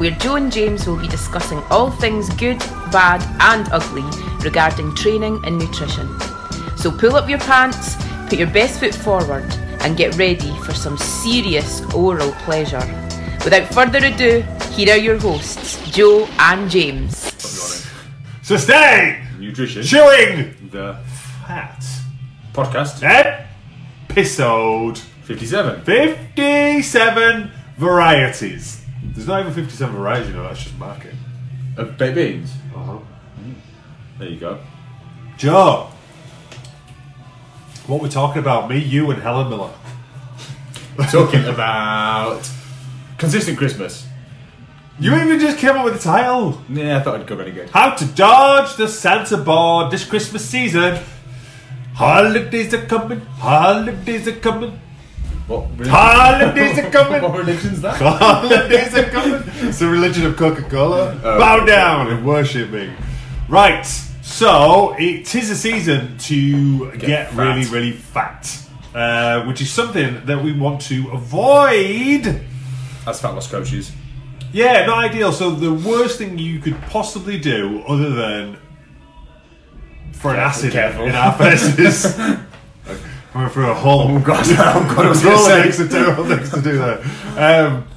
where Joe and James will be discussing all things good, bad, and ugly regarding training and nutrition. So pull up your pants, put your best foot forward, and get ready for some serious oral pleasure. Without further ado, here are your hosts, Joe and James. Sustain! Nutrition. Chewing! The Fat. podcast. Episode 57. 57 varieties. There's not even 57 varieties, you know, that's just market. Of baked beans. Uh-huh. There you go. Joe, what we're talking about, me, you, and Helen Miller. Talking about consistent Christmas. You even just came up with the title. Yeah, I thought I'd go good. How to dodge the Santa board this Christmas season. Holidays are coming, holidays are coming, holidays are coming. what religion's that? Holidays are coming. It's the religion of Coca Cola. Bow down and worship me. Right. So it is a season to get, fat. really, really fat, uh, which is something that we want to avoid. As fat loss coaches. Yeah, not ideal. So the worst thing you could possibly do, other than for an acid in our faces, coming through a hole. Oh god, oh god, I was to things to terrible things to do there. Um,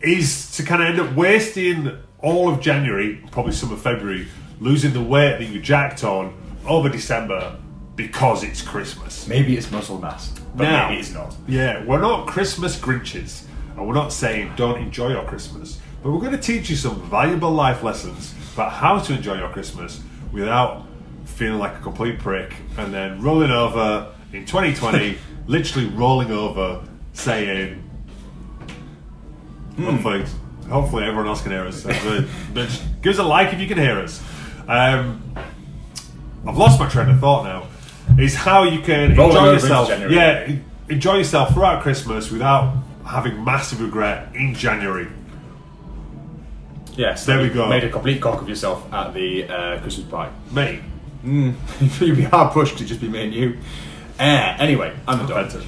is to kind of end up wasting all of January, probably some of February, losing the weight that you jacked on over December because it's Christmas. Maybe it's muscle mass, but Now- maybe it's not. Yeah, we're not Christmas Grinches, and we're not saying don't enjoy your Christmas, but we're going to teach you some valuable life lessons about how to enjoy your Christmas without feeling like a complete prick and then rolling over in 2020, literally rolling over, saying, hopefully, hopefully everyone else can hear us. But- but give us a like if you can hear us. Um, I've lost my train of thought now. Is how you can Rolling enjoy over into yourself. January. Yeah, en- enjoy yourself throughout Christmas without having massive regret in January. Yes, There we you go. Made a complete cock of yourself at the uh, Christmas pie. Mate, You'd be hard pushed to just be me and you. Uh, anyway, I'm the doctor.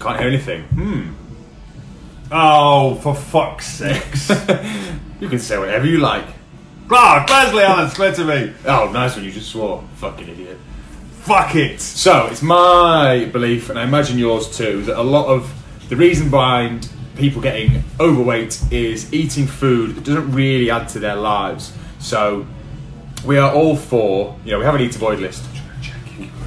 Can't hear anything. Hmm. Oh, for fuck's sakes. You can say whatever you like. Ah, Leslie Allen, swear to me. Oh, nice one, you just swore. Fucking idiot. Fuck it. So it's my belief, and I imagine yours too, that a lot of the reason behind people getting overweight is eating food that doesn't really add to their lives. So we are all for, you know, we have an eat to avoid list.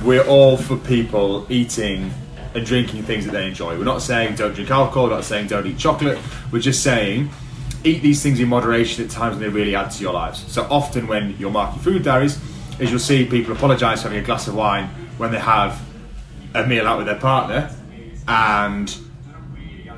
We're all for people eating and drinking things that they enjoy. We're not saying don't drink alcohol. We're not saying don't eat chocolate. We're just saying eat these things in moderation at times when they really add to your lives. So often when you're marking food diaries, is you'll see people apologise for having a glass of wine when they have a meal out with their partner, and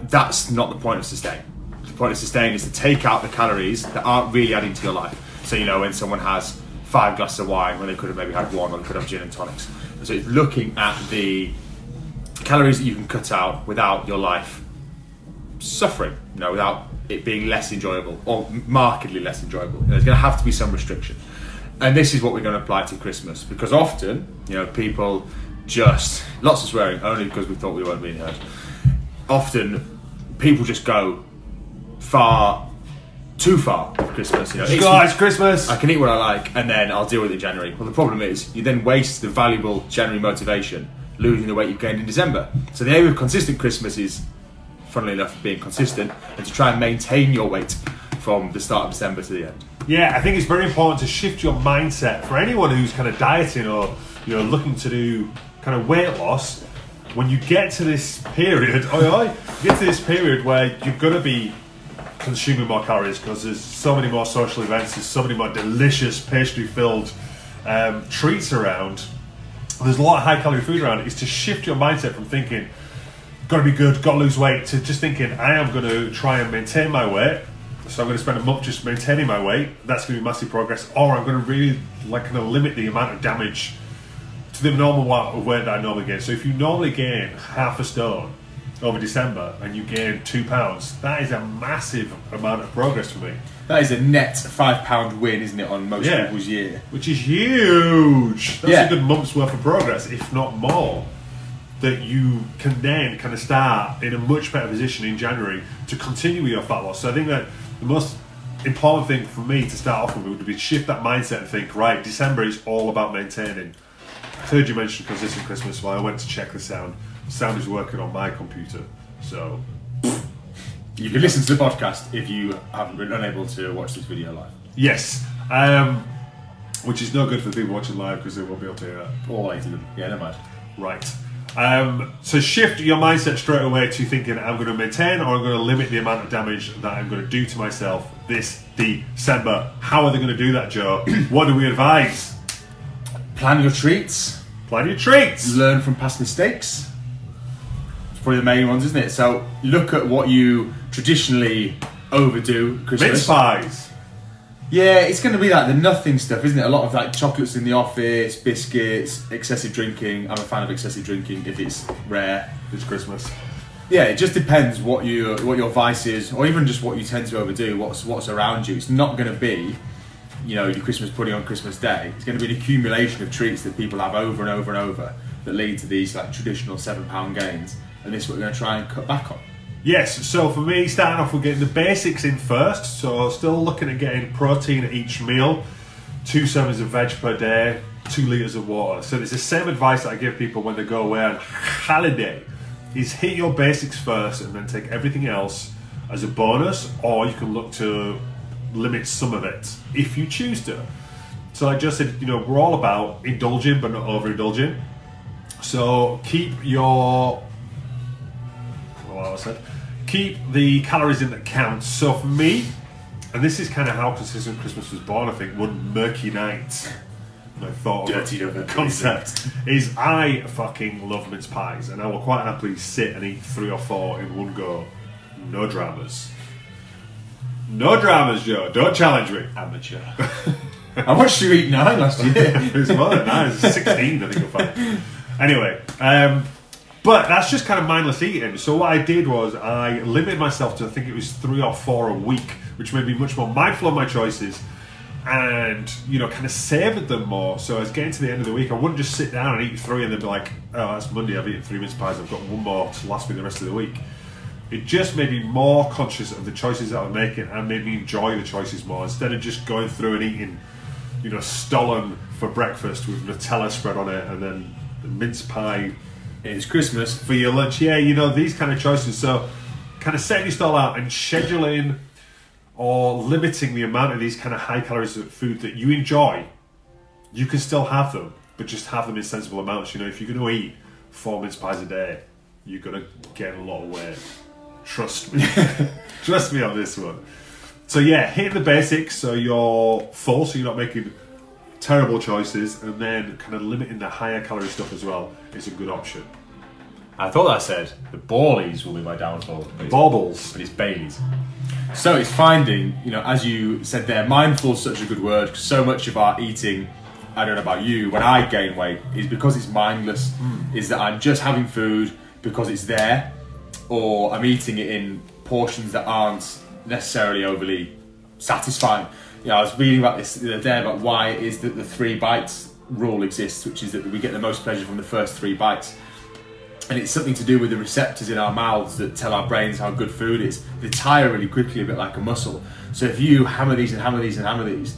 that's not the point of sustain. The point of sustain is to take out the calories that aren't really adding to your life. So you know when someone has five glasses of wine when they could have maybe had one, or could have gin and tonics. So it's looking at the calories that you can cut out without your life suffering, you know, without it being less enjoyable or markedly less enjoyable. There's going to have to be some restriction. And this is what we're going to apply to Christmas because often, you know, people just lots of swearing only because we thought we weren't being heard. Often, people just go far, too far with Christmas. You know, It's- Guys, oh, Christmas. I can eat what I like and then I'll deal with it in January. Well, the problem is you then waste the valuable January motivation losing the weight you've gained in December. So the aim of consistent Christmas is, funnily enough, being consistent and to try and maintain your weight from the start of December to the end. Yeah, I think it's very important to shift your mindset for anyone who's kind of dieting or you know looking to do kind of weight loss. When you get to this period, oi, oi, get to this period where you're gonna be consuming more calories because there's so many more social events, there's so many more delicious pastry-filled um, treats around. There's a lot of high-calorie food around. Is to shift your mindset from thinking got to be good, got to lose weight, to just thinking I am going to try and maintain my weight. So I'm going to spend a month just maintaining my weight. That's going to be massive progress. Or I'm going to really like limit the amount of damage to the normal weight that I normally gain. So if you normally gain half a stone over December and you gain two pounds, that is a massive amount of progress for me, That is a net five pound win, isn't it, on most Yeah. people's year? which is huge. That's Yeah. a good month's worth of progress, if not more. That you can then kind of start in a much better position in January to continue with your fat loss. So I think that the most important thing for me to start off with would be to shift that mindset and think, right, December is all about maintaining. I heard you mention consistent Christmas, so I went to check the sound. Sound is working on my computer, so You can listen to the podcast if you haven't been unable to watch this video live. yes. Um, which is no good for the people watching live because they won't be able to hear that. All eight of them. Yeah, never mind. Right. Um, so shift your mindset straight away to thinking I'm going to maintain or I'm going to limit the amount of damage that I'm going to do to myself this December. How are they going to do that, Joe? what do we advise? Plan your treats. Plan your treats. learn from past mistakes. Probably the main ones, isn't it? So look at what you traditionally overdo Christmas. Mince pies. Yeah, it's going to be like the nothing stuff, isn't it? A lot of like chocolates in the office, biscuits, excessive drinking. I'm a fan of excessive drinking if it's rare. It's Christmas. Yeah, it just depends what you what your vice is, or even just what you tend to overdo. What's what's around you. It's not going to be, you know, your Christmas pudding on Christmas Day. It's going to be an accumulation of treats that people have over and over and over that lead to these like traditional seven pound gains. And this is what we're going to try and cut back on. Yes, so for me, starting off with getting the basics in first. So still looking at getting protein at each meal, two servings of veg per day, two litres of water. So it's the same advice that I give people when they go away on holiday. Is hit your basics first and then take everything else as a bonus, or you can look to limit some of it if you choose to. So I just said, you know, we're all about indulging but not overindulging. So keep your I said, keep the calories in that counts. So for me, and this is kind of how consistent Christmas was born. I think one murky night. My thought Dirty of the concept is I fucking love mince pies, and I will quite happily sit and eat three or four in one go. No dramas. No dramas, Joe. Don't challenge me. Amateur. I watched you eat nine last year. it was more than that. It was 16, I think you'll find. Anyway, um, but that's just kind of mindless eating. So what I did was I limited myself to I think it was three or four a week, which made me much more mindful of my choices and, you know, kind of savoured them more. So as getting to the end of the week, I wouldn't just sit down and eat three and then be like, oh, that's Monday, I've eaten three mince pies, I've got one more to last me the rest of the week. It just made me more conscious of the choices that I'm making and made me enjoy the choices more instead of just going through and eating you know, Stollen for breakfast with Nutella spread on it, and then the mince pie it's Christmas. for your lunch. Yeah, you know, these kind of choices. So, kind of setting your stall out and scheduling or limiting the amount of these kind of high calories of food that you enjoy. You can still have them, but just have them in sensible amounts. You know, if you're going to eat four mince pies a day, you're going to get a lot of weight. Trust me. Trust me on this one. So yeah, hitting the basics so you're full, so you're not making terrible choices, and then kind of limiting the higher calorie stuff as well is a good option. I thought I said the Bawleys will be my downfall. Baubles. but it's Bailey's. So it's finding, you know, as you said there, mindful is such a good word 'cause so much of our eating, I don't know about you, when I gain weight is because it's mindless, hmm. is that I'm just having food because it's there, or I'm eating it in portions that aren't necessarily overly satisfying. You know, I was reading about this the other day about why it is that the three bites rule exists, which is that we get the most pleasure from the first three bites and it's something to do with the receptors in our mouths that tell our brains how good food is. They tire really quickly, a bit like a muscle. So if you hammer these and hammer these and hammer these,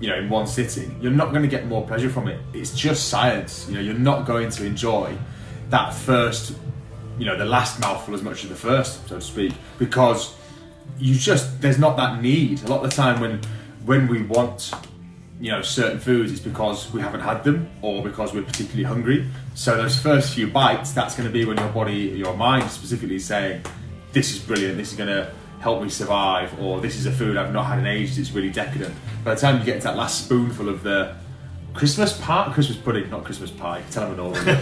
you know, in one sitting, you're not going to get more pleasure from it. It's just science. You know, you're not going to enjoy that first, you know, the last mouthful as much as the first, so to speak, because you just there's not that need. A lot of the time when when we want you know certain foods it's because we haven't had them or because we're particularly hungry. So those first few bites that's going to be when your body your mind specifically is saying this is brilliant this is going to help me survive or this is a food i've not had in ages it's really decadent. By the time you get to that last spoonful of the christmas pie christmas pudding not christmas pie tell them an order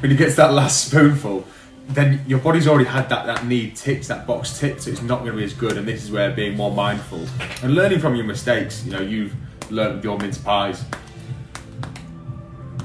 when you get to that last spoonful then your body's already had that, that need ticked, that box ticked, so it's not going to be as good. And this is where being more mindful and learning from your mistakes. You know, you've learned with your mince pies.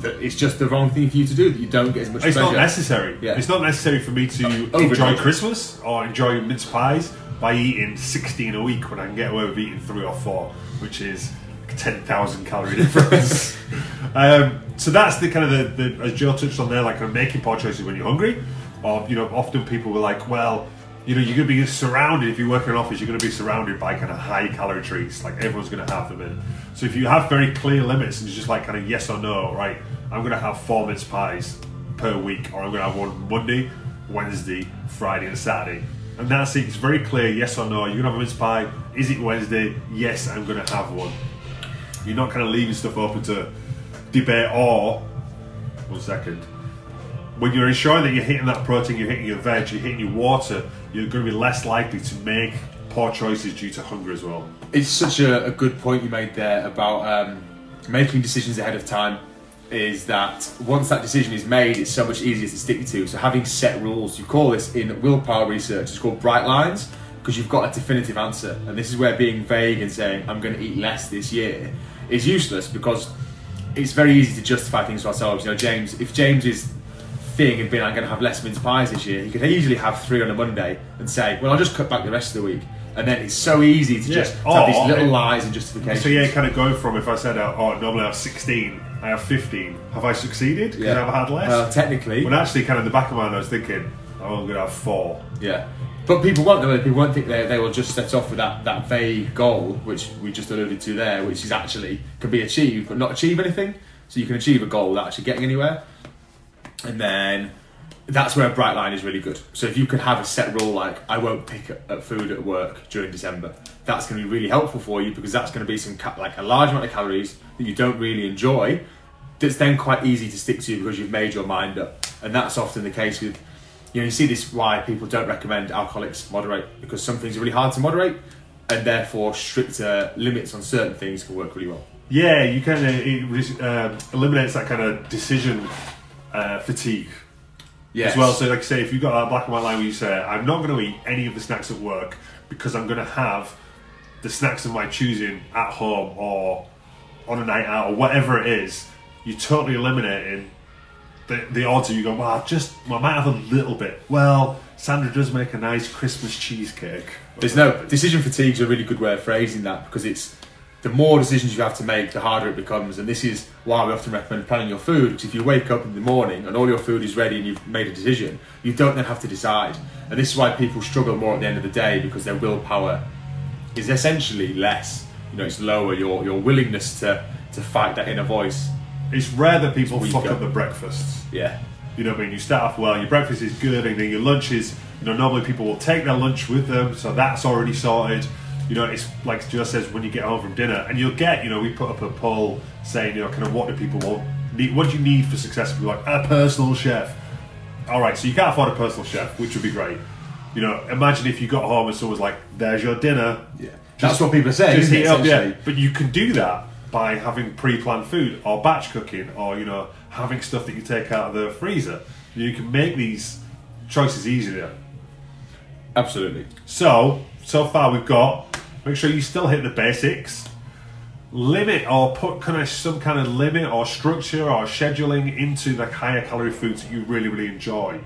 that it's just the wrong thing for you to do. That you don't get as much It's pleasure. not necessary. Yeah. It's not necessary for me to enjoy Christmas or enjoy mince pies by eating 16 a week when I can get away with eating three or four, which is 10,000 calorie difference. um, so that's the kind of the, the as Joe touched on there, like making poor choices when you're hungry. Or, you know, often people were like, well, you know, you're going to be surrounded, if you work in an office, you're going to be surrounded by kind of high calorie treats. Like everyone's going to have them in. So if you have very clear limits and it's just like kind of yes or no, right, I'm going to have four mince pies per week, or I'm going to have one Monday, Wednesday, Friday, and Saturday. And that's it. It's very clear, yes or no. You're gonna have a mince pie. Is it Wednesday? Yes, I'm gonna have one. You're not kind of leaving stuff open to debate. Or one second, when you're ensuring that you're hitting that protein, you're hitting your veg, you're hitting your water, you're going to be less likely to make poor choices due to hunger as well. It's such a, a good point you made there about um, making decisions ahead of time. Is that once that decision is made, it's so much easier to stick to. So having set rules, you call this in willpower research, it's called bright lines because you've got a definitive answer. And this is where being vague and saying I'm going to eat less this year is useless because it's very easy to justify things to ourselves. You know, James, if James's thing had been I'm going to have less mince pies this year, he could easily have three on a Monday and say, well, I'll just cut back the rest of the week. And then it's so easy to Yeah. just have these Or- little lies and justifications. So yeah, kind of go from if I said, uh, oh, normally I have 16, I have 15. Have I succeeded? Because I've had less. Well, technically, when actually, kind of in the back of my mind, I was thinking, oh, I'm gonna have four. yeah. But people won't. though. People won't think they, they will just set off with that, that vague goal, which we just alluded to there, which is actually can be achieved but not achieve anything. So you can achieve a goal without actually getting anywhere. And then that's where bright line is really good. So if you can have a set rule like I won't pick at food at work during December, that's going to be really helpful for you because that's going to be some ca- like a large amount of calories that you don't really enjoy. That's then quite easy to stick to because you've made your mind up, and that's often the case with. You know, you see this why people don't recommend alcoholics moderate because some things are really hard to moderate, and therefore stricter limits on certain things can work really well. Yeah, you kind of um, eliminates that kind of decision uh, fatigue Yes. as well. So, like I say, if you've got that black and white line where you say, I'm not going to eat any of the snacks at work because I'm going to have the snacks of my choosing at home or on a night out or whatever it is, you're totally eliminating the, the odds of you go, well, I just, well, I might have a little bit. Well, Sandra does make a nice Christmas cheesecake. There's no decision fatigue is a really good way of phrasing that because it's the more decisions you have to make, the harder it becomes. And this is why we often recommend planning your food. Because if you wake up in the morning and all your food is ready and you've made a decision, you don't then have to decide. And this is why people struggle more at the end of the day because their willpower is essentially less. You know, it's lower. Your your willingness to to fight that inner voice. It's rare that people fuck up the breakfasts. Yeah. You know what I mean? You start off well, your breakfast is good, and then your lunch is, you know, normally people will take their lunch with them, so that's already sorted. You know, it's like Joe says, when you get home from dinner, and you'll get, you know, we put up a poll saying, you know, kind of what do people want, need, what do you need for success? People like, a personal chef. All right, so you can't afford a personal chef, which would be great. You know, imagine if you got home and someone was like, there's your dinner. Yeah. That's what people are saying. Just heat up, yeah. But you can do that by having pre-planned food or batch cooking or you know having stuff that you take out of the freezer. You can make these choices easier. Absolutely. So so far we've got make sure you still hit the basics. Limit or put kind of some kind of limit or structure or scheduling into the higher calorie foods that you really really enjoy.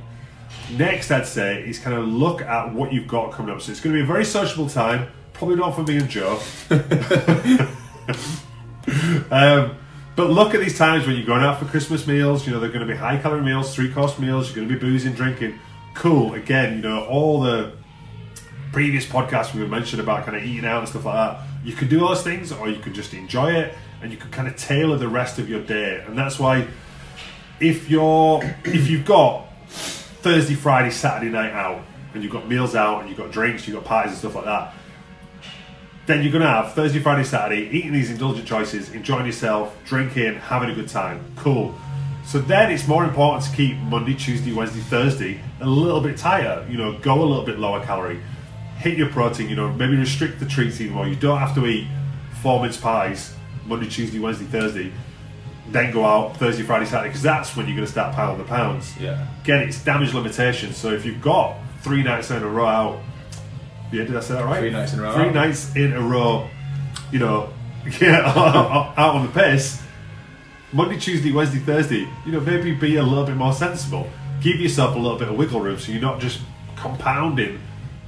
Next, I'd say is kind of look at what you've got coming up. So it's going to be a very sociable time. Probably not for me and Joe. Um, but look at these times when you're going out for Christmas meals. You know they're going to be high calorie meals, three course meals. You're going to be boozing, drinking. Cool. Again, you know all the previous podcasts we mentioned about kind of eating out and stuff like that. You can do all those things, or you can just enjoy it, and you can kind of tailor the rest of your day. And that's why if you're if you've got Thursday, Friday, Saturday night out, and you've got meals out, and you've got drinks, you've got parties and stuff like that then you're to have Thursday, Friday, Saturday, eating these indulgent choices, enjoying yourself, drinking, having a good time. Cool. So then it's more important to keep Monday, Tuesday, Wednesday, Thursday a little bit tighter. You know, go a little bit lower calorie, hit your protein, you know, maybe restrict the treats even more. You don't have to eat four mince pies Monday, Tuesday, Wednesday, Thursday, then go out Thursday, Friday, Saturday, because that's when you're going to start piling the pounds. Yeah. Again, it's damage limitation. So if you've got three nights in a row out, yeah, did I say that right? Three nights in a row Three out. nights in a row, you know, yeah, out on the piss. Monday, Tuesday, Wednesday, Thursday, you know, maybe be a little bit more sensible. Give yourself a little bit of wiggle room so you're not just compounding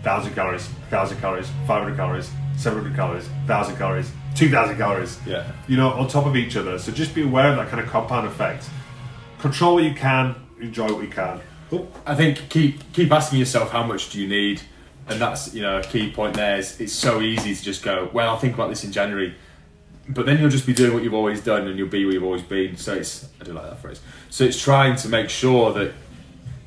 1,000 calories, 1,000 calories, 500 calories, 700 calories, 1,000 calories, 2,000 calories. Yeah. You know, on top of each other. So just be aware of that kind of compound effect. Control what you can, enjoy what you can. I think keep keep asking yourself how much do you need, and that's you know a key point. There is it's so easy to just go well. I'll think about this in January, but then you'll just be doing what you've always done, and you'll be where you've always been. So it's I do like that phrase. So it's trying to make sure that,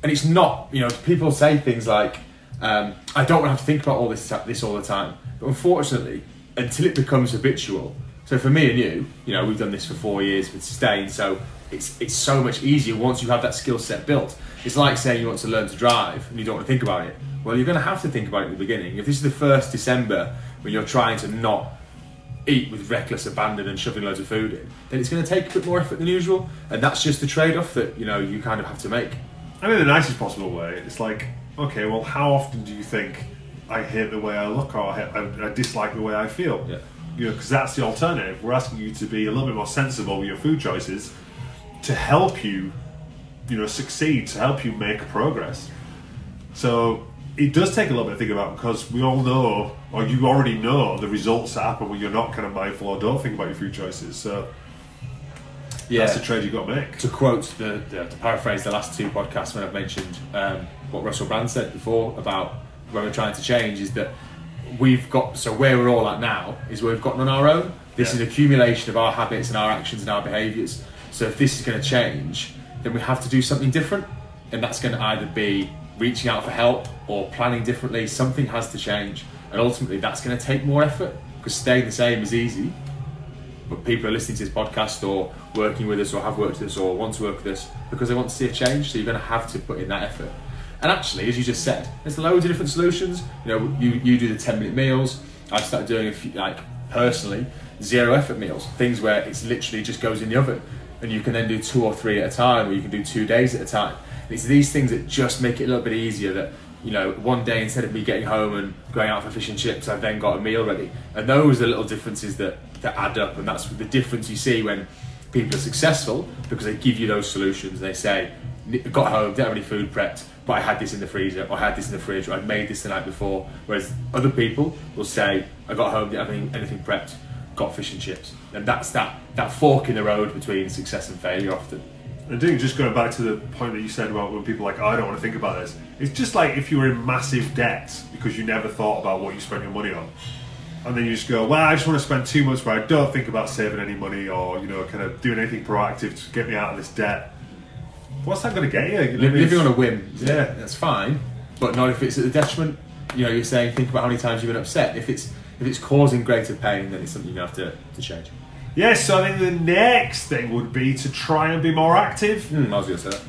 and it's not you know people say things like um, I don't want to have to think about all this this all the time, but unfortunately, until it becomes habitual. So for me and you, you know, we've done this for four years with Sustain, so it's it's so much easier once you have that skill set built. It's like saying you want to learn to drive and you don't want to think about it. Well, you're going to have to think about it at the beginning. If this is the first December when you're trying to not eat with reckless abandon and shoving loads of food in, then it's going to take a bit more effort than usual, and that's just the trade-off that you know you kind of have to make. I mean, the nicest possible way. It's like, okay, well, how often do you think I hate the way I look or I, I, I dislike the way I feel? Yeah. You know, because that's the alternative. We're asking you to be a little bit more sensible with your food choices to help you, you know, succeed, to help you make progress. So it does take a little bit to think about because we all know, or you already know, the results that happen when you're not kind of mindful or don't think about your food choices. So Yeah. that's the trade you've got to make. to quote the, the to paraphrase the last two podcasts when I've mentioned um, what Russell Brand said before about when we're trying to change is that we've got so where we're all at now is where we've gotten on our own. This Yeah. is accumulation of our habits and our actions and our behaviours. So if this is going to change, then we have to do something different, and that's going to either be reaching out for help or planning differently. Something has to change, and ultimately that's going to take more effort because staying the same is easy but people are listening to this podcast or working with us or have worked with us or want to work with us because they want to see a change. So you're going to have to put in that effort. And actually, as you just said, there's loads of different solutions. You know, you, you do the 10 minute meals. I started doing a few, like personally zero effort meals, things where it's literally just goes in the oven, and you can then do two or three at a time, or you can do two days at a time. And it's these things that just make it a little bit easier. That you know, one day instead of me getting home and going out for fish and chips, I've then got a meal ready. And those are little differences that, that add up, and that's the difference you see when people are successful because they give you those solutions. They say, got home, didn't have any food prepped, but I had this in the freezer, or I had this in the fridge, or I made this the night before. Whereas other people will say, I got home, didn't have any, anything prepped, got fish and chips. And that's that, that fork in the road between success and failure often. I think just going back to the point that you said about when people are like, oh, I don't want to think about this. It's just like if you were in massive debt because you never thought about what you spent your money on. And then you just go, well, I just want to spend two months where I don't think about saving any money or, you know, kind of doing anything proactive to get me out of this debt. What's that going to get you? you? know, living on a whim, Yeah. that's fine, but not if it's at the detriment. You know, you're saying think about how many times you've been upset. If it's if it's causing greater pain, then it's something you have to, to change. Yes, so I think the next thing would be to try and be more active. Hmm, I was going to say that.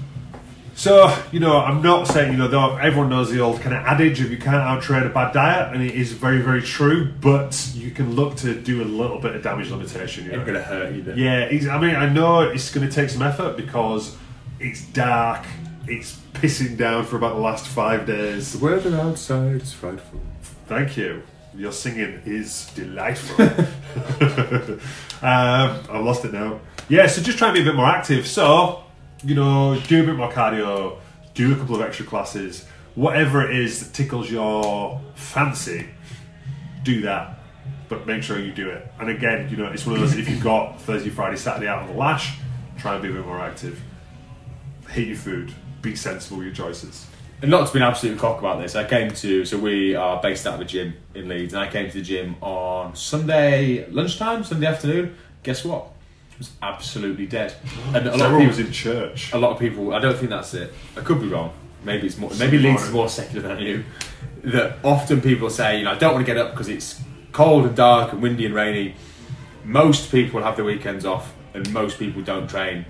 So, you know, I'm not saying, you know, though everyone knows the old kind of adage of you can't outtrain a bad diet, and it is very, very true, but you can look to do a little bit of damage limitation. You know? Ain't going to hurt either. Yeah, I mean, I know it's going to take some effort because it's dark, it's pissing down for about the last five days. The weather outside is frightful. Thank you. Your singing is delightful. um, I've lost it now. Yeah, so just try and be a bit more active. So, you know, do a bit more cardio, do a couple of extra classes, whatever it is that tickles your fancy, do that. But make sure you do it. And again, you know, it's one of those if you've got Thursday, Friday, Saturday out on the lash, try and be a bit more active. Hate your food. Be sensible with your choices. And not to be an absolute cock about this, I came to, so we are based out of a gym in Leeds, and I came to the gym on Sunday lunchtime, Sunday afternoon. Guess what? It was absolutely dead. And a lot, of people was in church. a lot of people, I don't think that's it. I could be wrong. Maybe it's more, maybe Leeds is more secular than you. That often people say, you know, I don't want to get up because it's cold and dark and windy and rainy. Most people have their weekends off, and most people don't train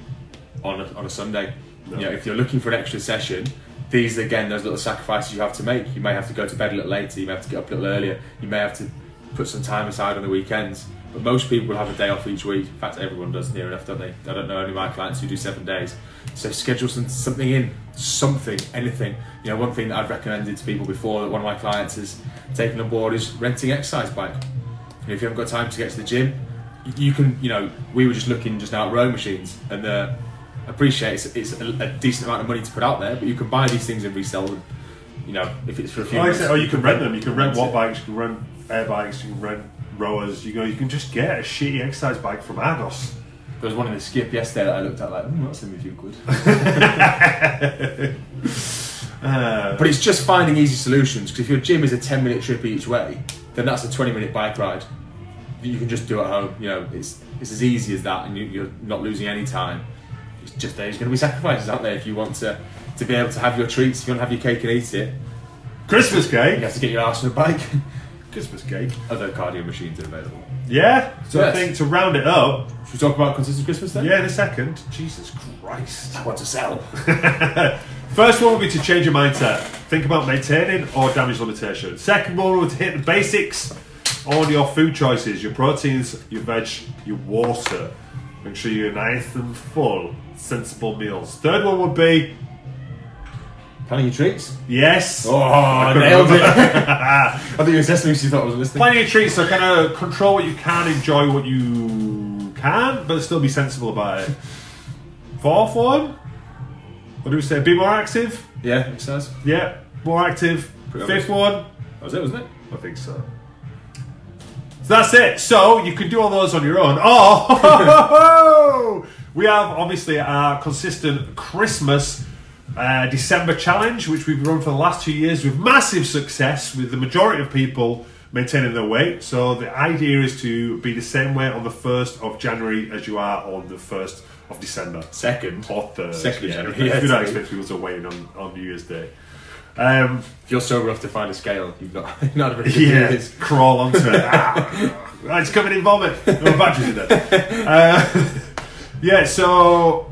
on a, on a Sunday. You know, if you're looking for an extra session, these again those little sacrifices you have to make. You may have to go to bed a little later. You may have to get up a little earlier. You may have to put some time aside on the weekends. But most people will have a day off each week. In fact, everyone does near enough, don't they? I don't know any of my clients who do seven days. So schedule some, something in, something, anything. You know, one thing that I've recommended to people before that one of my clients has taken on board is renting exercise bike. And if you haven't got time to get to the gym, you can, you know, we were just looking just now at rowing machines, and uh, appreciate it's, it's a, a decent amount of money to put out there, but you can buy these things and resell them. You know, if it's for a few. Like said, or you can rent them. You can rent watt bikes. You can rent air bikes. You can rent rowers. You know, you can just get a shitty exercise bike from Argos. There was one in the skip yesterday that I looked at like, mm, that's only a few quid. Uh, But it's just finding easy solutions because if your gym is a 10 minute trip each way, then that's a 20 minute bike ride that you can just do at home. You know, it's, it's as easy as that and you, you're not losing any time. It's just there's going to be sacrifices out there if you want to, to be able to have your treats, if you want to have your cake and eat it. Christmas cake. You have to get your ass on a bike. Christmas cake. Other cardio machines are available. Yeah. So I think to round it up, Should we talk about consistent Christmas then? yeah, in a second. Jesus Christ. I want to sell. First one would be to change your mindset. Think about maintaining or damage limitation. Second one would hit the basics on your food choices, your proteins, your veg, your water. Make sure you're nice and full, sensible meals. Third one would be Planning your treats. yes. Oh, I nailed it. I think you me, so you thought I was listening. Plenty of treats, so kind of control what you can, enjoy what you can, but still be sensible about it. Fourth one, what do we say? Be more active. Yeah, it says. Yeah, more active. Pretty Fifth one, That was it, wasn't it? I think so. So that's it. So you can do all those on your own. Oh, we have obviously our consistent Christmas uh, December challenge, which we've run for the last two years with massive success, with the majority of people maintaining their weight. So the idea is to be the same weight on the first of January as you are on the first of December. Second. Or third. Second of yeah, January, if yeah, you don't expect people to weigh in on, on New Year's Day. Um, If you're sober enough to find a scale, you've not, you've not good yeah, years. crawl onto it. ah, it's coming in vomit. No batteries in there. Uh, yeah, so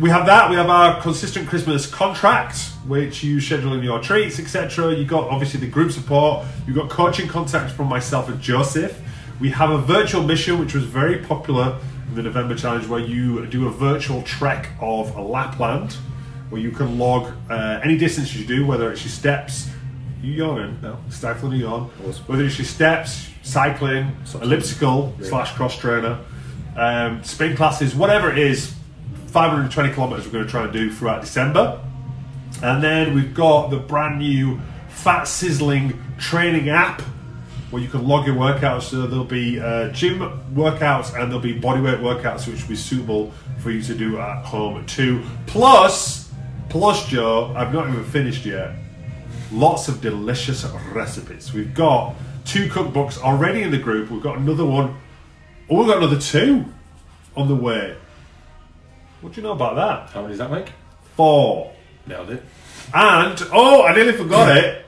we have that. We have our consistent Christmas contract, which you schedule in your treats, etc. You got obviously the group support. You got coaching contacts from myself and Joseph. We have a virtual mission, which was very popular in the November challenge, where you do a virtual trek of Lapland, where you can log uh, any distance you do, whether it's your steps, you yawning? No. Stifling a yawn. Whether it's your steps, cycling, elliptical slash cross trainer, um, spin classes, whatever it is, 520 kilometers we're going to try and do throughout December. And then we've got the brand new Fat Sizzling training app where you can log your workouts. So there'll be uh, gym workouts and there'll be bodyweight workouts which will be suitable for you to do at home too. Plus, plus Joe, I've not even finished yet. Lots of delicious recipes. We've got two cookbooks already in the group. We've got another one. Oh, we've got another two on the way. What do you know about that? How many does that make? Four. Nailed it. And oh, I nearly forgot it.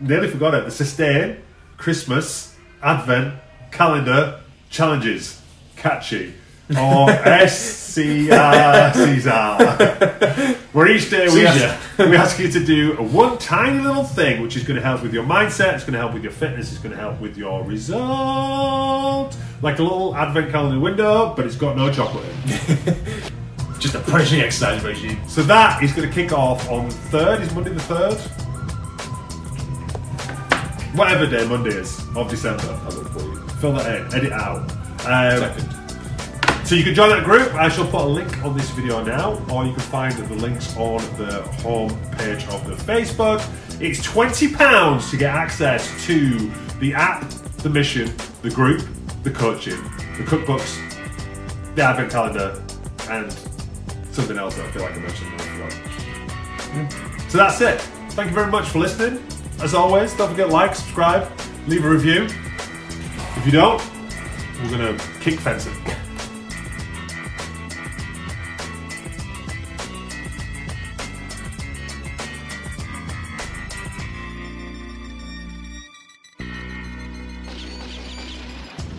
Nearly forgot it. The sustain, Christmas, Advent, calendar, challenges, catchy, or SCR Caesar. Where each day we ask, we ask you to do one tiny little thing, which is going to help with your mindset. It's going to help with your fitness. It's going to help with your result. Like a little Advent calendar window, but it's got no chocolate. Just a punishing exercise regime. So that is going to kick off on third. Is Monday the third? Whatever day Monday is of December. I'll look for you. Fill that in. Edit out. Um, Second. So you can join that group. I shall put a link on this video now, or you can find the links on the home page of the Facebook. It's twenty pounds to get access to the app, the mission, the group, the coaching, the cookbooks, the advent calendar, and something else that I feel like I mentioned. and hmm. So that's it. Thank you very much for listening. As always, don't forget to like, subscribe, leave a review. If you don't, we're gonna kick fencing.